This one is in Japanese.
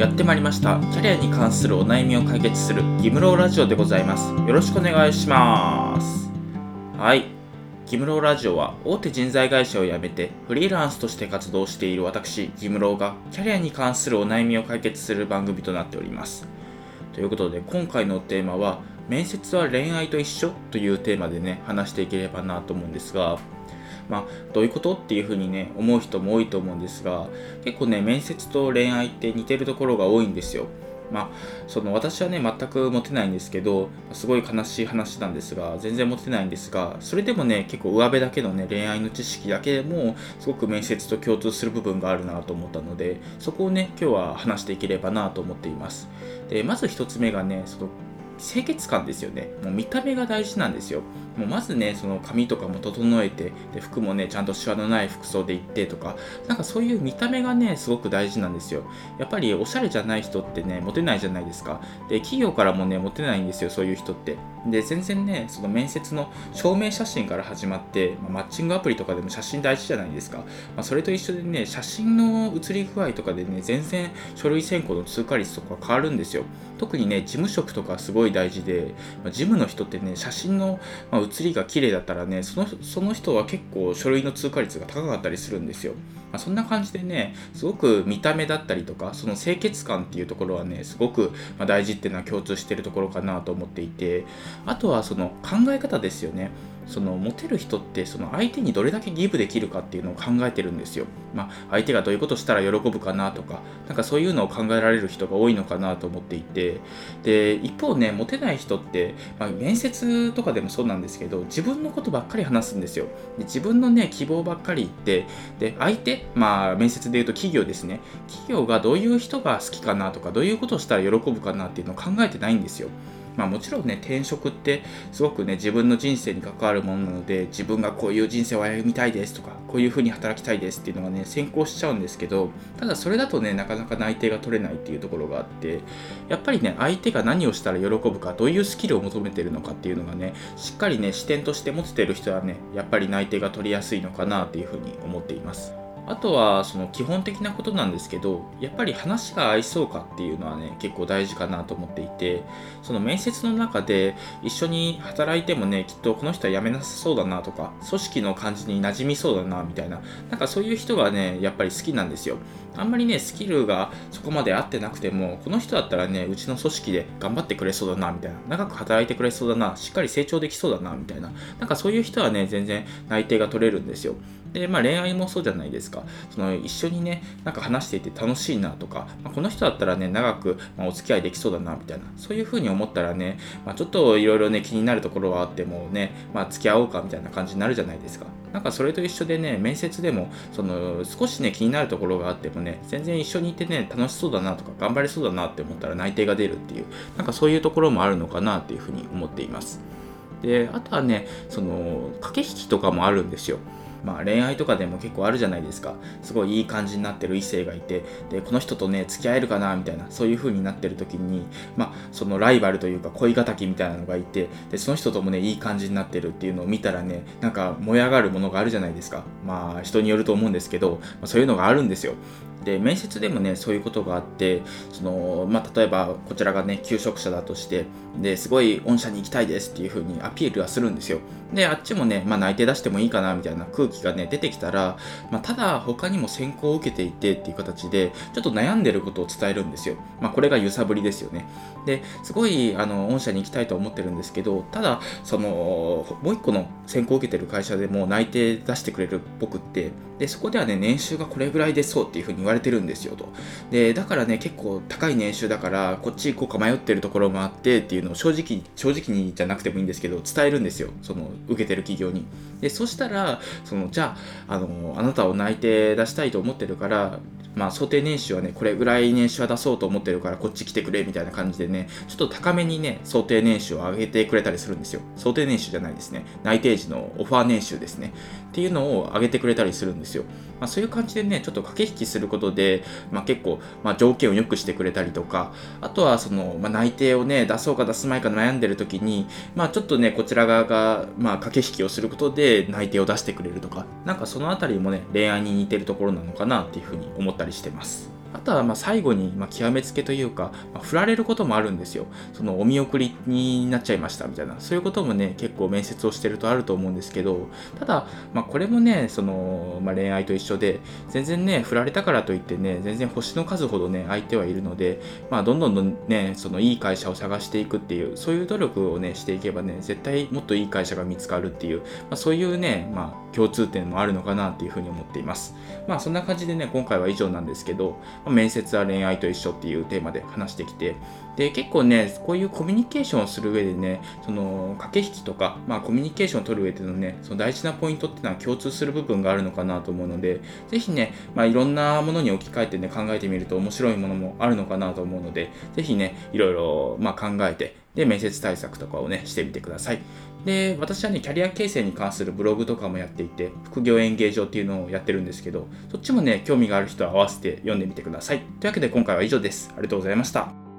やってまいりました。キャリアに関するお悩みを解決するギムローラジオでございます。よろしくお願いします。はい。ギムローラジオは大手人材会社を辞めてフリーランスとして活動している私ギムローがキャリアに関するお悩みを解決する番組となっております。ということで今回のテーマは面接は恋愛と一緒というテーマでね話していければなと思うんですがまあ、どういうことっていうふうにね思う人も多いと思うんですが結構ね面接と恋愛って似てるところが多いんですよ。まあ、その私はね全くモテないんですけどすごい悲しい話なんですが全然モテないんですがそれでもね結構上辺だけのね恋愛の知識だけでもすごく面接と共通する部分があるなと思ったのでそこをね今日は話していければなと思っていますでまず1つ目がねその清潔感ですよね。もう見た目が大事なんですよ。もうまずね、その髪とかも整えて、で服もね、ちゃんとシワのない服装で行ってとか、なんかそういう見た目がね、すごく大事なんですよ。やっぱりおしゃれじゃない人ってね、モテないじゃないですか。で、企業からもね、モテないんですよ、そういう人って。で、全然ね、その面接の証明写真から始まって、まあ、マッチングアプリとかでも写真大事じゃないですか。まあ、それと一緒でね、写真の写り具合とかでね、全然書類選考の通過率とか変わるんですよ。特にね、事務職とかすごい大事で、まあ、事務の人ってね、写真の、ま、写りが綺麗だったらねその、その人は結構書類の通過率が高かったりするんですよ。まあ、そんな感じでね、すごく見た目だったりとか、その清潔感っていうところはね、すごく大事っていうのは共通してるところかなと思っていて、あとはその考え方ですよね。そのモテる人ってその相手にどれだけギブできるかっていうのを考えてるんですよ。まあ、相手がどういうことしたら喜ぶかなとか、なんかそういうのを考えられる人が多いのかなと思っていて、で、一方ね、モテない人って、まあ、面接とかでもそうなんですけど、自分のことばっかり話すんですよ。で自分のね、希望ばっかり言って、で、相手、まあ、面接で言うと企業ですね。企業がどういう人が好きかなとか、どういうことをしたら喜ぶかなっていうのを考えてないんですよ。まあ、もちろんね転職ってすごくね自分の人生に関わるものなので自分がこういう人生を歩みたいですとかこういうふうに働きたいですっていうのがね先行しちゃうんですけどただそれだとねなかなか内定が取れないっていうところがあってやっぱりね相手が何をしたら喜ぶかどういうスキルを求めてるのかっていうのがねしっかりね視点として持ててる人はねやっぱり内定が取りやすいのかなっていうふうに思っています。あとはその基本的なことなんですけどやっぱり話が合いそうかっていうのはね結構大事かなと思っていてその面接の中で一緒に働いてもねきっとこの人は辞めなさそうだなとか組織の感じに馴染みそうだなみたいななんかそういう人がねやっぱり好きなんですよ。あんまりねスキルがそこまで合ってなくてもこの人だったらねうちの組織で頑張ってくれそうだなみたいな長く働いてくれそうだなしっかり成長できそうだなみたいななんかそういう人はね全然内定が取れるんですよ。で、まあ、恋愛もそうじゃないですか。その一緒にね、なんか話していて楽しいなとか、まあ、この人だったらね、長く、まお付き合いできそうだなみたいな、そういうふうに思ったらね、まあ、ちょっといろいろね、気になるところはあってもね、まあ、付き合おうかみたいな感じになるじゃないですか。なんかそれと一緒でね、面接でも、その少しね、気になるところがあってもね、全然一緒にいてね、楽しそうだなとか、頑張れそうだなって思ったら内定が出るっていう、なんかそういうところもあるのかなっていうふうに思っています。で、あとはね、その、駆け引きとかもあるんですよ。まあ、恋愛とかでも結構あるじゃないですか。すごいいい感じになってる異性がいて。でこの人とね付き合えるかなみたいなそういう風になってる時に、まあ、そのライバルというか恋敵みたいなのがいて。でその人ともねいい感じになってるっていうのを見たらねなんか燃え上がるものがあるじゃないですか。まあ人によると思うんですけど、まあ、そういうのがあるんですよ。で面接でもねそういうことがあってその、まあ、例えばこちらがね求職者だとしてですごい御社に行きたいですっていう風にアピールはするんですよ。であっちもね、まあ、内定出してもいいかなみたいな空気がね出てきたら、まあ、ただ他にも選考を受けていてっていう形でちょっと悩んでることを伝えるんですよ、まあ、これが揺さぶりですよね。ですごいあの御社に行きたいと思ってるんですけどただそのもう一個の選考を受けてる会社でも内定出してくれる僕ってでそこではね年収がこれぐらいでそうっていう風に言わわれてるんですよと。でだからね結構高い年収だからこっち行こうか迷ってるところもあってっていうのを正直正直にじゃなくてもいいんですけど伝えるんですよ。その受けてる企業に。でそしたらそのじゃああのあなたを内定出したいと思ってるからまあ、想定年収はね、これぐらい年収は出そうと思ってるからこっち来てくれみたいな感じでね、ちょっと高めにね、想定年収を上げてくれたりするんですよ。想定年収じゃないですね。内定時のオファー年収ですね。っていうのを上げてくれたりするんですよ。まあ、そういう感じでね、ちょっと駆け引きすることで、まあ、結構、まあ、条件を良くしてくれたりとか、あとはその、まあ、内定をね、出そうか出すまいか悩んでる時に、まあ、ちょっとね、こちら側が、まあ、駆け引きをすることで内定を出してくれるとか、なんかそのあたりもね、恋愛に似てるところなのかなっていうふうに思ってたりしてます。あとはま最後にま極めつけというか、まあ、振られることもあるんですよ。そのお見送りになっちゃいましたみたいな、そういうこともね、結構面接をしてるとあると思うんですけど、ただ、まあ、これもね、その、まあ、恋愛と一緒で、全然ね、振られたからといってね、全然星の数ほどね、相手はいるので、まあ、どんどんどんね、そのいい会社を探していくっていう、そういう努力をね、していけばね、絶対もっといい会社が見つかるっていう、まあ、そういうね、まあ、共通点もあるのかなっていうふうに思っています。まあ、そんな感じでね、今回は以上なんですけど、面接は恋愛と一緒っていうテーマで話してきて、で、結構ね、こういうコミュニケーションをする上でね、その駆け引きとか、まあ、コミュニケーションを取る上でのね、その大事なポイントっていうのは共通する部分があるのかなと思うので、ぜひね、まあ、いろんなものに置き換えてね、考えてみると面白いものもあるのかなと思うので、ぜひね、いろいろ、まあ、考えて、で、面接対策とかをね、してみてください。で、私はね、キャリア形成に関するブログとかもやっていて、副業演芸場っていうのをやってるんですけど、そっちもね、興味がある人は合わせて読んでみてください。というわけで今回は以上です。ありがとうございました。